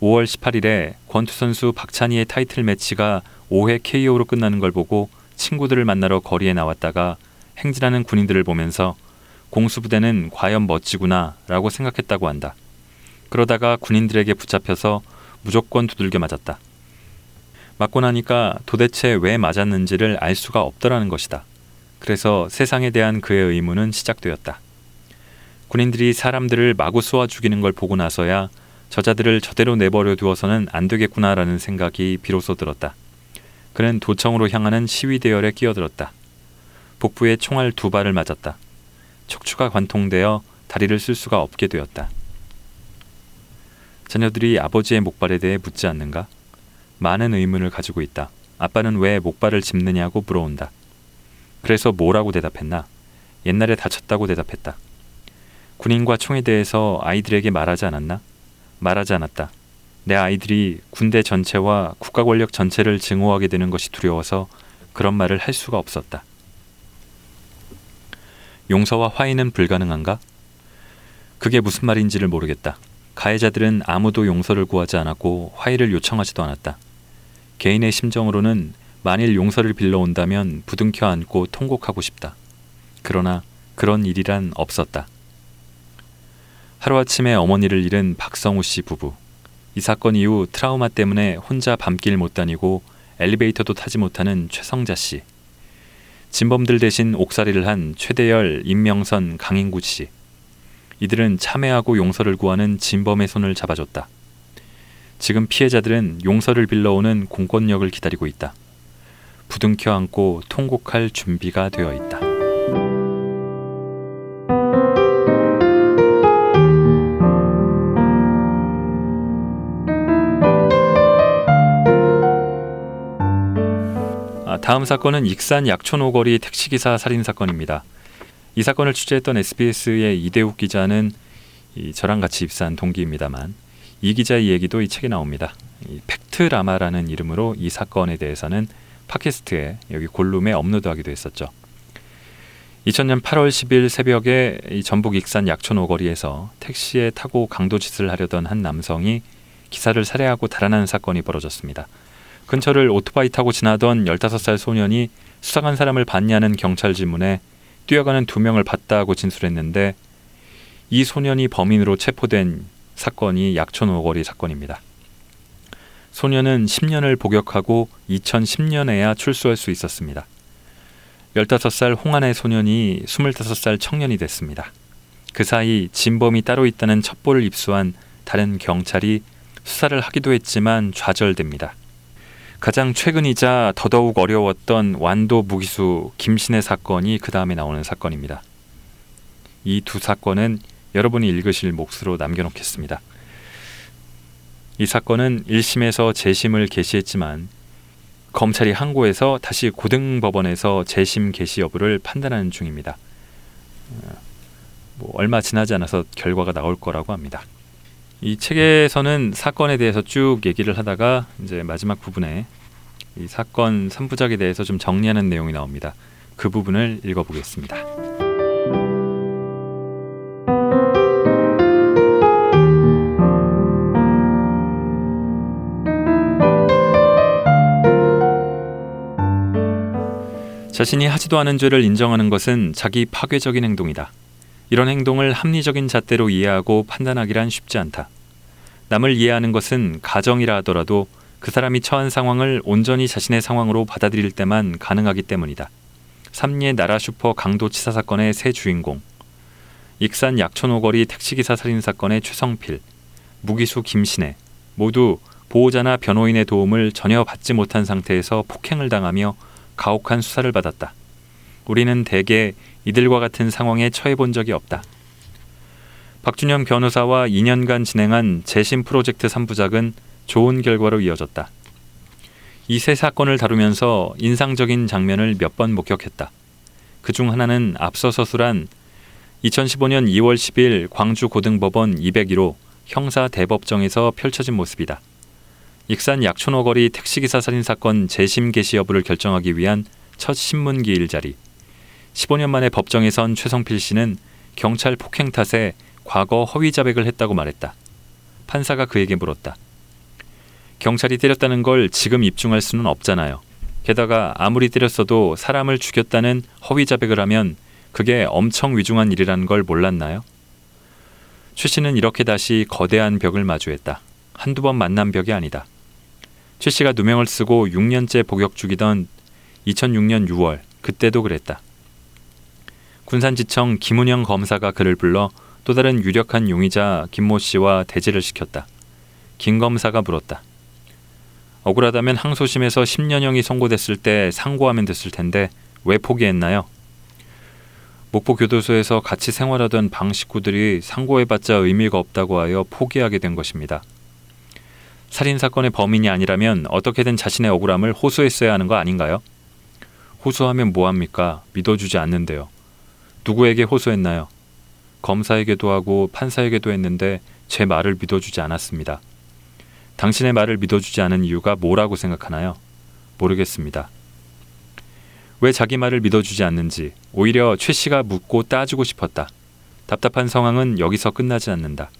Speaker 1: 5월 18일에 권투 선수 박찬희의 타이틀 매치가 5회 KO로 끝나는 걸 보고 친구들을 만나러 거리에 나왔다가 행진하는 군인들을 보면서 공수부대는 과연 멋지구나 라고 생각했다고 한다. 그러다가 군인들에게 붙잡혀서 무조건 두들겨 맞았다. 맞고 나니까 도대체 왜 맞았는지를 알 수가 없더라는 것이다. 그래서 세상에 대한 그의 의문은 시작되었다. 군인들이 사람들을 마구 쏘아 죽이는 걸 보고 나서야 저자들을 저대로 내버려 두어서는 안 되겠구나라는 생각이 비로소 들었다. 그는 도청으로 향하는 시위 대열에 끼어들었다. 복부에 총알 두 발을 맞았다. 척추가 관통되어 다리를 쓸 수가 없게 되었다. 자녀들이 아버지의 목발에 대해 묻지 않는가? 많은 의문을 가지고 있다. 아빠는 왜 목발을 짚느냐고 물어온다. 그래서 뭐라고 대답했나? 옛날에 다쳤다고 대답했다. 군인과 총에 대해서 아이들에게 말하지 않았나? 말하지 않았다. 내 아이들이 군대 전체와 국가 권력 전체를 증오하게 되는 것이 두려워서 그런 말을 할 수가 없었다. 용서와 화해는 불가능한가? 그게 무슨 말인지를 모르겠다. 가해자들은 아무도 용서를 구하지 않았고 화해를 요청하지도 않았다. 개인의 심정으로는 만일 용서를 빌러온다면 부둥켜 안고 통곡하고 싶다. 그러나 그런 일이란 없었다. 하루아침에 어머니를 잃은 박성우 씨 부부. 이 사건 이후 트라우마 때문에 혼자 밤길 못 다니고 엘리베이터도 타지 못하는 최성자 씨. 진범들 대신 옥살이를 한 최대열, 임명선, 강인구 씨. 이들은 참회하고 용서를 구하는 진범의 손을 잡아줬다. 지금 피해자들은 용서를 빌러오는 공권력을 기다리고 있다. 부둥켜 안고 통곡할 준비가 되어 있다. 다음 사건은 익산 약촌 오거리 택시기사 살인 사건입니다. 이 사건을 취재했던 SBS의 이대욱 기자는 저랑 같이 입사한 동기입니다만 이 기자의 얘기도 이 책에 나옵니다. 이 팩트라마라는 이름으로 이 사건에 대해서는 팟캐스트에 여기 골룸에 업로드하기도 했었죠. 2000년 8월 10일 새벽에 이 전북 익산 약촌 오거리에서 택시에 타고 강도짓을 하려던 한 남성이 기사를 살해하고 달아나는 사건이 벌어졌습니다. 근처를 오토바이 타고 지나던 15살 소년이 수상한 사람을 봤냐는 경찰 질문에 뛰어가는 두 명을 봤다고 진술했는데 이 소년이 범인으로 체포된 사건이 약촌 오거리 사건입니다. 소년은 10년을 복역하고 2010년에야 출소할 수 있었습니다. 15살 홍안의 소년이 25살 청년이 됐습니다. 그 사이 진범이 따로 있다는 첩보를 입수한 다른 경찰이 수사를 하기도 했지만 좌절됩니다. 가장 최근이자 더더욱 어려웠던 완도 무기수 김신의 사건이 그 다음에 나오는 사건입니다. 이 두 사건은 여러분이 읽으실 몫으로 남겨놓겠습니다. 이 사건은 1심에서 재심을 개시했지만 검찰이 항고해서 다시 고등법원에서 재심 개시 여부를 판단하는 중입니다. 어, 뭐 얼마 지나지 않아서 결과가 나올 거라고 합니다. 이 책에서는 사건에 대해서 쭉 얘기를 하다가 이제 마지막 부분에 이 사건 3부작에 대해서 좀 정리하는 내용이 나옵니다. 그 부분을 읽어보겠습니다. 자신이 하지도 않은 죄를 인정하는 것은 자기 파괴적인 행동이다. 이런 행동을 합리적인 잣대로 이해하고 판단하기란 쉽지 않다. 남을 이해하는 것은 가정이라 하더라도 그 사람이 처한 상황을 온전히 자신의 상황으로 받아들일 때만 가능하기 때문이다. 삼리의 나라 슈퍼 강도 치사 사건의 새 주인공, 익산 약촌오거리 택시기사 살인 사건의 최성필, 무기수 김신혜 모두 보호자나 변호인의 도움을 전혀 받지 못한 상태에서 폭행을 당하며 가혹한 수사를 받았다. 우리는 대개 이들과 같은 상황에 처해 본 적이 없다. 박준현 변호사와 2년간 진행한 재심 프로젝트 3부작은 좋은 결과로 이어졌다. 이 세 사건을 다루면서 인상적인 장면을 몇 번 목격했다. 그 중 하나는 앞서 서술한 2015년 2월 10일 광주고등법원 201호 형사 대법정에서 펼쳐진 모습이다. 익산 약촌어거리 택시기사 살인 사건 재심 개시 여부를 결정하기 위한 첫 신문기 일 자리. 15년 만에 법정에 선 최성필 씨는 경찰 폭행 탓에 과거 허위 자백을 했다고 말했다. 판사가 그에게 물었다. 경찰이 때렸다는 걸 지금 입증할 수는 없잖아요. 게다가 아무리 때렸어도 사람을 죽였다는 허위 자백을 하면 그게 엄청 위중한 일이라는 걸 몰랐나요? 최 씨는 이렇게 다시 거대한 벽을 마주했다. 한두 번 만난 벽이 아니다. 최 씨가 누명을 쓰고 6년째 복역 중이던 2006년 6월 그때도 그랬다. 군산지청 김은영 검사가 그를 불러 또 다른 유력한 용의자 김모 씨와 대지를 시켰다. 김 검사가 물었다. 억울하다면 항소심에서 10년형이 선고됐을 때 상고하면 됐을 텐데 왜 포기했나요? 목포 교도소에서 같이 생활하던 방 식구들이 상고해봤자 의미가 없다고 하여 포기하게 된 것입니다. 살인 사건의 범인이 아니라면 어떻게든 자신의 억울함을 호소했어야 하는 거 아닌가요? 호소하면 뭐 합니까? 믿어주지 않는데요. 누구에게 호소했나요? 검사에게도 하고 판사에게도 했는데 제 말을 믿어주지 않았습니다. 당신의 말을 믿어주지 않은 이유가 뭐라고 생각하나요? 모르겠습니다. 왜 자기 말을 믿어주지 않는지 오히려 최 씨가 묻고 따지고 싶었다. 답답한 상황은 여기서 끝나지 않는다.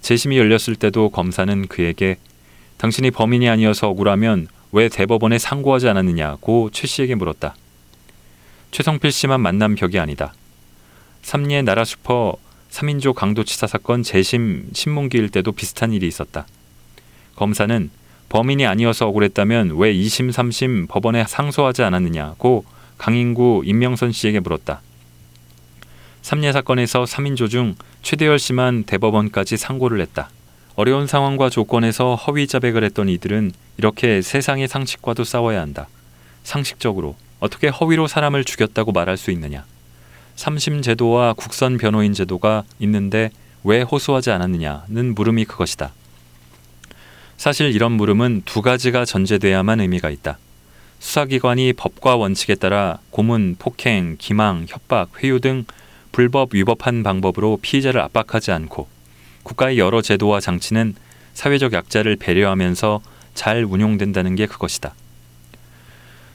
Speaker 1: 재심이 열렸을 때도 검사는 그에게 당신이 범인이 아니어서 억울하면 왜 대법원에 상고하지 않았느냐고 최 씨에게 물었다. 최성필 씨만 만난 벽이 아니다. 삼리의 나라 슈퍼 3인조 강도치사 사건 재심 신문기일 때도 비슷한 일이 있었다. 검사는 범인이 아니어서 억울했다면 왜 2심, 3심 법원에 상소하지 않았느냐고 강인구 임명선 씨에게 물었다. 삼례 사건에서 3인조 중 최대열 씨만 대법원까지 상고를 했다. 어려운 상황과 조건에서 허위 자백을 했던 이들은 이렇게 세상의 상식과도 싸워야 한다. 상식적으로 어떻게 허위로 사람을 죽였다고 말할 수 있느냐? 삼심 제도와 국선 변호인 제도가 있는데 왜 호소하지 않았느냐는 물음이 그것이다. 사실 이런 물음은 두 가지가 전제돼야만 의미가 있다. 수사기관이 법과 원칙에 따라 고문, 폭행, 기망, 협박, 회유 등 불법 위법한 방법으로 피의자를 압박하지 않고 국가의 여러 제도와 장치는 사회적 약자를 배려하면서 잘 운용된다는 게 그것이다.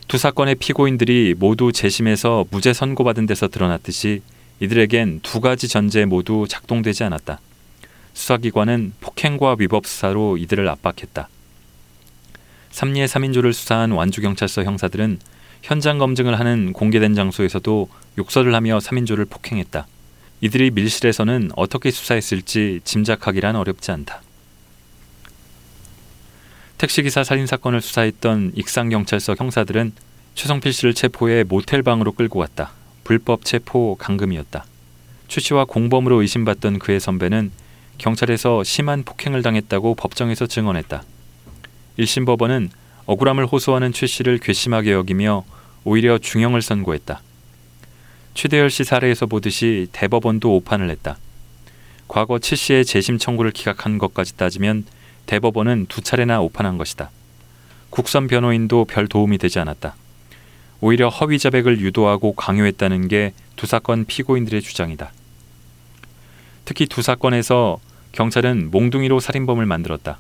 Speaker 1: 두 사건의 피고인들이 모두 재심에서 무죄 선고받은 데서 드러났듯이 이들에겐 두 가지 전제 모두 작동되지 않았다. 수사기관은 폭행과 위법 수사로 이들을 압박했다. 삼리의 3인조를 수사한 완주경찰서 형사들은 현장 검증을 하는 공개된 장소에서도 욕설을 하며 3인조를 폭행했다. 이들이 밀실에서는 어떻게 수사했을지 짐작하기란 어렵지 않다. 택시기사 살인 사건을 수사했던 익산경찰서 형사들은 최성필 씨를 체포해 모텔방으로 끌고 갔다. 불법 체포 강금이었다. 최 씨와 공범으로 의심받던 그의 선배는 경찰에서 심한 폭행을 당했다고 법정에서 증언했다. 1심 법원은 억울함을 호소하는 최 씨를 괘씸하게 여기며 오히려 중형을 선고했다. 최대열 씨 사례에서 보듯이 대법원도 오판을 했다. 과거 최 씨의 재심 청구를 기각한 것까지 따지면 대법원은 두 차례나 오판한 것이다. 국선 변호인도 별 도움이 되지 않았다. 오히려 허위 자백을 유도하고 강요했다는 게 두 사건 피고인들의 주장이다. 특히 두 사건에서 경찰은 몽둥이로 살인범을 만들었다.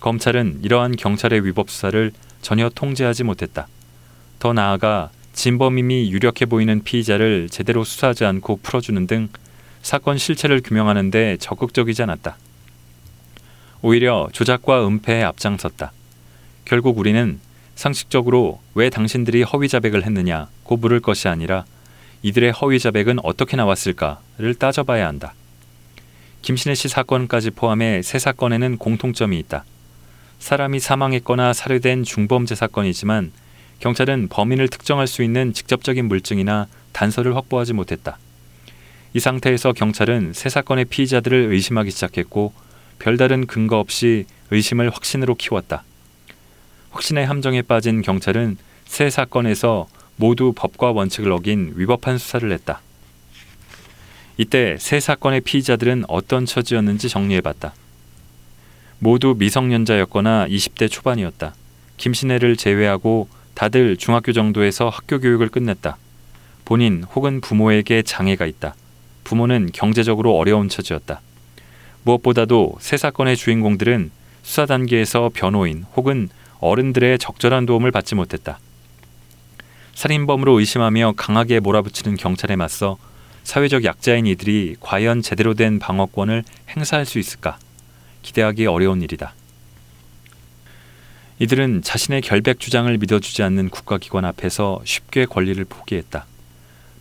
Speaker 1: 검찰은 이러한 경찰의 위법 수사를 전혀 통제하지 못했다. 더 나아가 진범임이 유력해 보이는 피의자를 제대로 수사하지 않고 풀어주는 등 사건 실체를 규명하는 데 적극적이지 않았다. 오히려 조작과 은폐에 앞장섰다. 결국 우리는 상식적으로 왜 당신들이 허위 자백을 했느냐고 물을 것이 아니라 이들의 허위 자백은 어떻게 나왔을까를 따져봐야 한다. 김신혜 씨 사건까지 포함해 세 사건에는 공통점이 있다. 사람이 사망했거나 살해된 중범죄 사건이지만 경찰은 범인을 특정할 수 있는 직접적인 물증이나 단서를 확보하지 못했다. 이 상태에서 경찰은 세 사건의 피의자들을 의심하기 시작했고 별다른 근거 없이 의심을 확신으로 키웠다. 확신의 함정에 빠진 경찰은 세 사건에서 모두 법과 원칙을 어긴 위법한 수사를 했다. 이때 세 사건의 피의자들은 어떤 처지였는지 정리해봤다. 모두 미성년자였거나 20대 초반이었다. 김신혜를 제외하고 다들 중학교 정도에서 학교 교육을 끝냈다. 본인 혹은 부모에게 장애가 있다. 부모는 경제적으로 어려운 처지였다. 무엇보다도 세 사건의 주인공들은 수사 단계에서 변호인 혹은 어른들의 적절한 도움을 받지 못했다. 살인범으로 의심하며 강하게 몰아붙이는 경찰에 맞서 사회적 약자인 이들이 과연 제대로 된 방어권을 행사할 수 있을까? 기대하기 어려운 일이다. 이들은 자신의 결백 주장을 믿어주지 않는 국가기관 앞에서 쉽게 권리를 포기했다.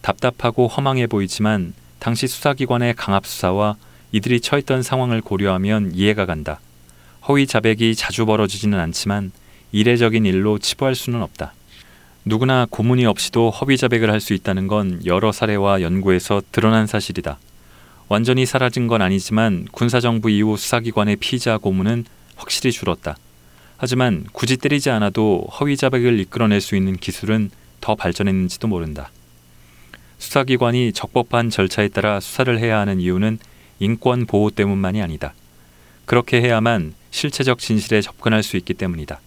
Speaker 1: 답답하고 허망해 보이지만 당시 수사기관의 강압 수사와 이들이 처했던 상황을 고려하면 이해가 간다. 허위 자백이 자주 벌어지지는 않지만 이례적인 일로 치부할 수는 없다. 누구나 고문이 없이도 허위 자백을 할 수 있다는 건 여러 사례와 연구에서 드러난 사실이다. 완전히 사라진 건 아니지만 군사정부 이후 수사기관의 피의자 고문은 확실히 줄었다. 하지만 굳이 때리지 않아도 허위 자백을 이끌어낼 수 있는 기술은 더 발전했는지도 모른다. 수사기관이 적법한 절차에 따라 수사를 해야 하는 이유는 인권 보호 때문만이 아니다. 그렇게 해야만 실체적 진실에 접근할 수 있기 때문이다.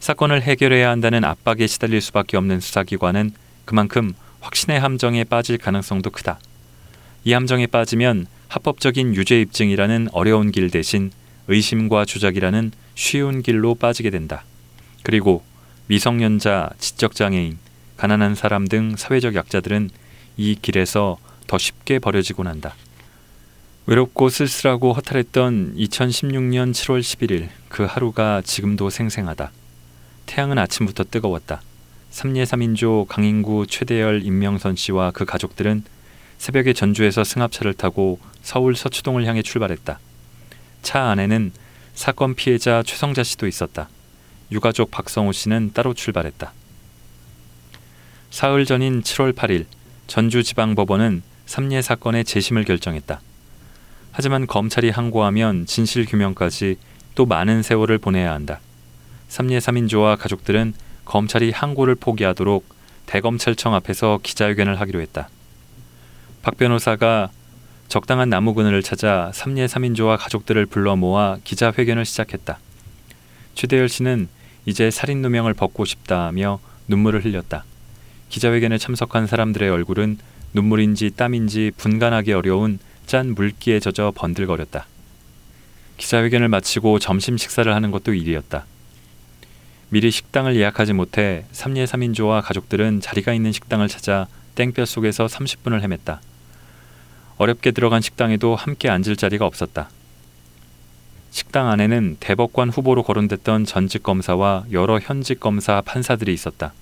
Speaker 1: 사건을 해결해야 한다는 압박에 시달릴 수밖에 없는 수사기관은 그만큼 확신의 함정에 빠질 가능성도 크다. 이 함정에 빠지면 합법적인 유죄 입증이라는 어려운 길 대신 의심과 조작이라는 쉬운 길로 빠지게 된다. 그리고 미성년자, 지적장애인, 가난한 사람 등 사회적 약자들은 이 길에서 더 쉽게 버려지곤 한다. 외롭고 쓸쓸하고 허탈했던 2016년 7월 11일 그 하루가 지금도 생생하다. 태양은 아침부터 뜨거웠다. 삼례 3인조 강인구 최대열 임명선 씨와 그 가족들은 새벽에 전주에서 승합차를 타고 서울 서초동을 향해 출발했다. 차 안에는 사건 피해자 최성자 씨도 있었다. 유가족 박성호 씨는 따로 출발했다. 사흘 전인 7월 8일 전주지방법원은 삼례 사건의 재심을 결정했다. 하지만 검찰이 항고하면 진실 규명까지 또 많은 세월을 보내야 한다. 삼례 3인조와 가족들은 검찰이 항고를 포기하도록 대검찰청 앞에서 기자회견을 하기로 했다. 박 변호사가 적당한 나무 그늘을 찾아 삼례 3인조와 가족들을 불러 모아 기자회견을 시작했다. 최대열 씨는 이제 살인 누명을 벗고 싶다며 눈물을 흘렸다. 기자회견에 참석한 사람들의 얼굴은 눈물인지 땀인지 분간하기 어려운 짠 물기에 젖어 번들거렸다. 기자회견을 마치고 점심 식사를 하는 것도 일이었다. 미리 식당을 예약하지 못해 삼례 3인조와 가족들은 자리가 있는 식당을 찾아 땡볕 속에서 30분을 헤맸다. 어렵게 들어간 식당에도 함께 앉을 자리가 없었다. 식당 안에는 대법관 후보로 거론됐던 전직 검사와 여러 현직 검사 판사들이 있었다.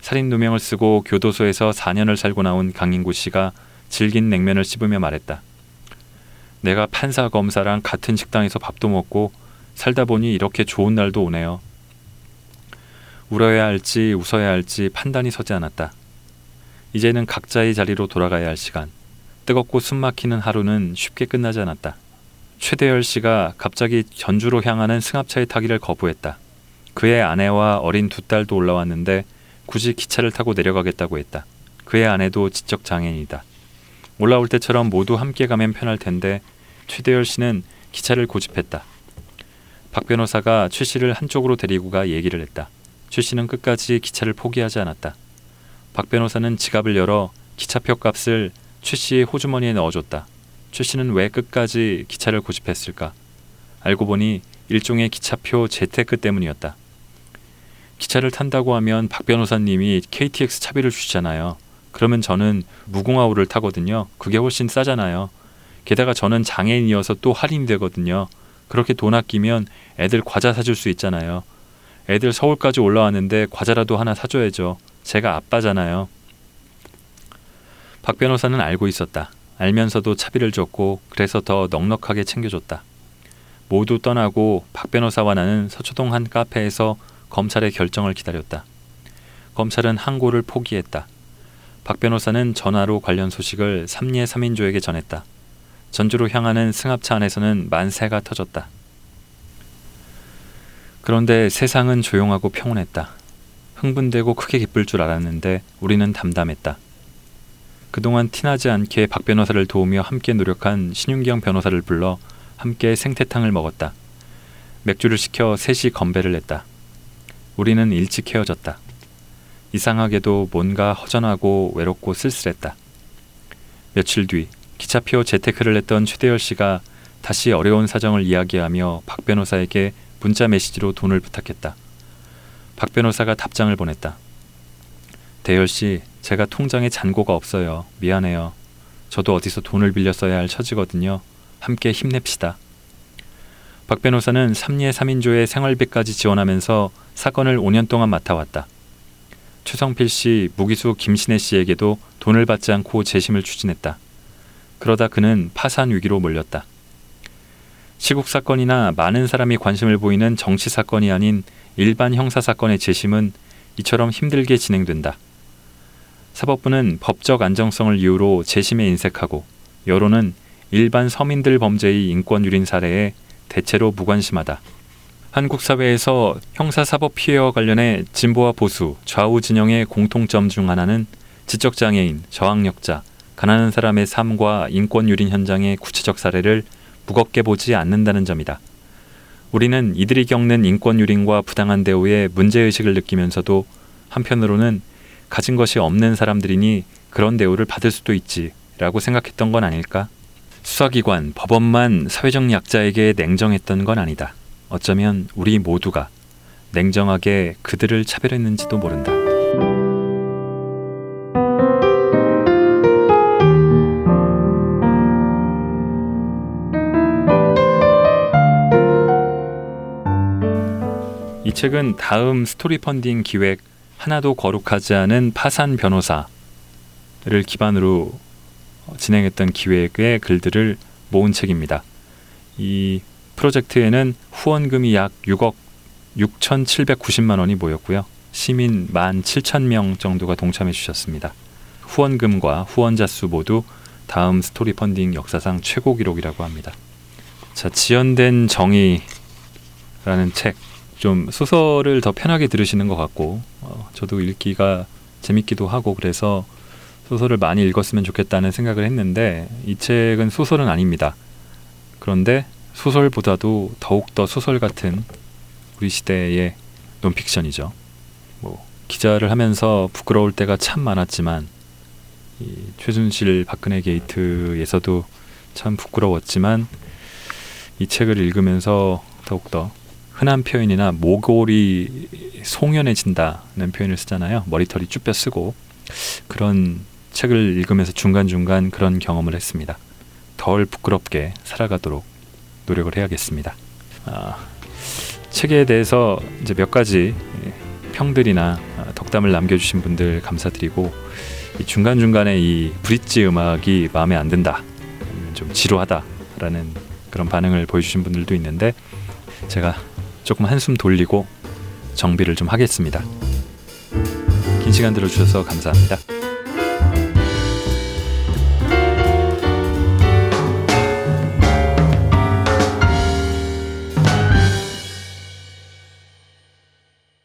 Speaker 1: 살인 누명을 쓰고 교도소에서 4년을 살고 나온 강인구 씨가 질긴 냉면을 씹으며 말했다. 내가 판사 검사랑 같은 식당에서 밥도 먹고 살다 보니 이렇게 좋은 날도 오네요. 울어야 할지 웃어야 할지 판단이 서지 않았다. 이제는 각자의 자리로 돌아가야 할 시간. 뜨겁고 숨막히는 하루는 쉽게 끝나지 않았다. 최대열 씨가 갑자기 전주로 향하는 승합차에 타기를 거부했다. 그의 아내와 어린 두 딸도 올라왔는데 굳이 기차를 타고 내려가겠다고 했다. 그의 아내도 지적 장애인이다. 올라올 때처럼 모두 함께 가면 편할 텐데 최대열 씨는 기차를 고집했다. 박 변호사가 최 씨를 한쪽으로 데리고 가 얘기를 했다. 최 씨는 끝까지 기차를 포기하지 않았다. 박 변호사는 지갑을 열어 기차표 값을 최 씨의 호주머니에 넣어줬다. 최 씨는 왜 끝까지 기차를 고집했을까? 알고 보니 일종의 기차표 재테크 때문이었다. 기차를 탄다고 하면 박 변호사님이 KTX 차비를 주시잖아요. 그러면 저는 무궁화호를 타거든요. 그게 훨씬 싸잖아요. 게다가 저는 장애인이어서 또 할인이 되거든요. 그렇게 돈 아끼면 애들 과자 사줄 수 있잖아요. 애들 서울까지 올라왔는데 과자라도 하나 사줘야죠. 제가 아빠잖아요. 박 변호사는 알고 있었다. 알면서도 차비를 줬고 그래서 더 넉넉하게 챙겨줬다. 모두 떠나고 박 변호사와 나는 서초동 한 카페에서 검찰의 결정을 기다렸다. 검찰은 항고를 포기했다. 박 변호사는 전화로 관련 소식을 삼례 3인조에게 전했다. 전주로 향하는 승합차 안에서는 만세가 터졌다. 그런데 세상은 조용하고 평온했다. 흥분되고 크게 기쁠 줄 알았는데 우리는 담담했다. 그동안 티나지 않게 박 변호사를 도우며 함께 노력한 신윤경 변호사를 불러 함께 생태탕을 먹었다. 맥주를 시켜 셋이 건배를 했다. 우리는 일찍 헤어졌다. 이상하게도 뭔가 허전하고 외롭고 쓸쓸했다. 며칠 뒤 기차표 재테크를 했던 최대열 씨가 다시 어려운 사정을 이야기하며 박 변호사에게 문자 메시지로 돈을 부탁했다. 박 변호사가 답장을 보냈다. 대열 씨, 제가 통장에 잔고가 없어요. 미안해요. 저도 어디서 돈을 빌려 써야 할 처지거든요. 함께 힘냅시다. 박 변호사는 삼리의 3인조의 생활비까지 지원하면서 사건을 5년 동안 맡아왔다. 최성필 씨, 무기수 김신혜 씨에게도 돈을 받지 않고 재심을 추진했다. 그러다 그는 파산 위기로 몰렸다. 시국 사건이나 많은 사람이 관심을 보이는 정치 사건이 아닌 일반 형사 사건의 재심은 이처럼 힘들게 진행된다. 사법부는 법적 안정성을 이유로 재심에 인색하고 여론은 일반 서민들 범죄의 인권 유린 사례에 대체로 무관심하다. 한국 사회에서 형사사법 피해와 관련해 진보와 보수, 좌우 진영의 공통점 중 하나는 지적장애인, 저항력자, 가난한 사람의 삶과 인권 유린 현장의 구체적 사례를 무겁게 보지 않는다는 점이다. 우리는 이들이 겪는 인권 유린과 부당한 대우에 문제의식을 느끼면서도 한편으로는 가진 것이 없는 사람들이니 그런 대우를 받을 수도 있지 라고 생각했던 건 아닐까? 수사기관, 법원만 사회적 약자에게 냉정했던 건 아니다. 어쩌면 우리 모두가 냉정하게 그들을 차별했는지도 모른다. 이 책은 다음 스토리 펀딩 기획 하나도 거룩하지 않은 파산 변호사를 기반으로 진행했던 기획의 글들을 모은 책입니다. 이 프로젝트에는 후원금이 약 6억 6,790만 원이 모였고요. 시민 1만 7천 명 정도가 동참해 주셨습니다. 후원금과 후원자 수 모두 다음 스토리 펀딩 역사상 최고 기록이라고 합니다. 자, 지연된 정의라는 책. 좀 소설을 더 편하게 들으시는 것 같고 어, 저도 읽기가 재밌기도 하고 그래서 소설을 많이 읽었으면 좋겠다는 생각을 했는데 이 책은 소설은 아닙니다. 그런데 소설보다도 더욱더 소설 같은 우리 시대의 논픽션이죠. 뭐 기자를 하면서 부끄러울 때가 참 많았지만 이 최순실 박근혜 게이트에서도 참 부끄러웠지만 이 책을 읽으면서 더욱더 흔한 표현이나 모골이 송연해진다는 표현을 쓰잖아요. 머리털이 쭈뼛 쓰고 그런 책을 읽으면서 중간중간 그런 경험을 했습니다. 덜 부끄럽게 살아가도록 노력을 해야겠습니다. 아, 책에 대해서 이제 몇 가지 평들이나 덕담을 남겨주신 분들 감사드리고 중간 중간에 이 브릿지 음악이 마음에 안 든다, 좀 지루하다라는 그런 반응을 보여주신 분들도 있는데 제가 조금 한숨 돌리고 정비를 좀 하겠습니다. 긴 시간 들어주셔서 감사합니다.